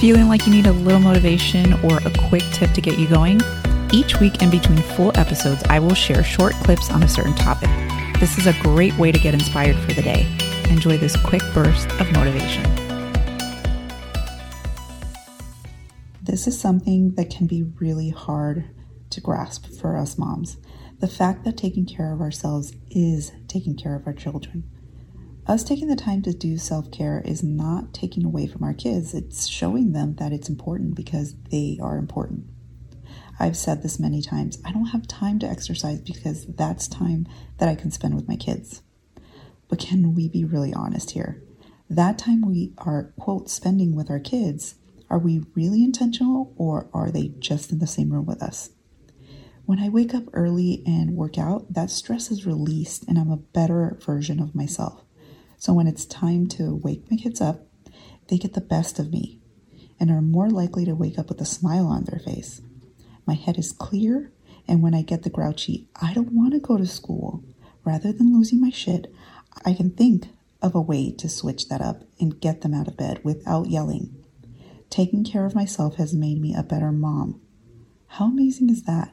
Feeling like you need a little motivation or a quick tip to get you going? Each week in between full episodes, I will share short clips on a certain topic. This is a great way to get inspired for the day. Enjoy this quick burst of motivation. This is something that can be really hard to grasp for us moms. The fact that taking care of ourselves is taking care of our children. Us taking the time to do self care is not taking away from our kids, it's showing them that it's important because they are important. I've said this many times I don't have time to exercise because that's time that I can spend with my kids. But can we be really honest here? That time we are, quote, spending with our kids, are we really intentional or are they just in the same room with us? When I wake up early and work out, that stress is released and I'm a better version of myself. So when it's time to wake my kids up, they get the best of me and are more likely to wake up with a smile on their face. My head is clear, and when I get the grouchy, I don't want to go to school, rather than losing my shit, I can think of a way to switch that up and get them out of bed without yelling. Taking care of myself has made me a better mom. How amazing is that?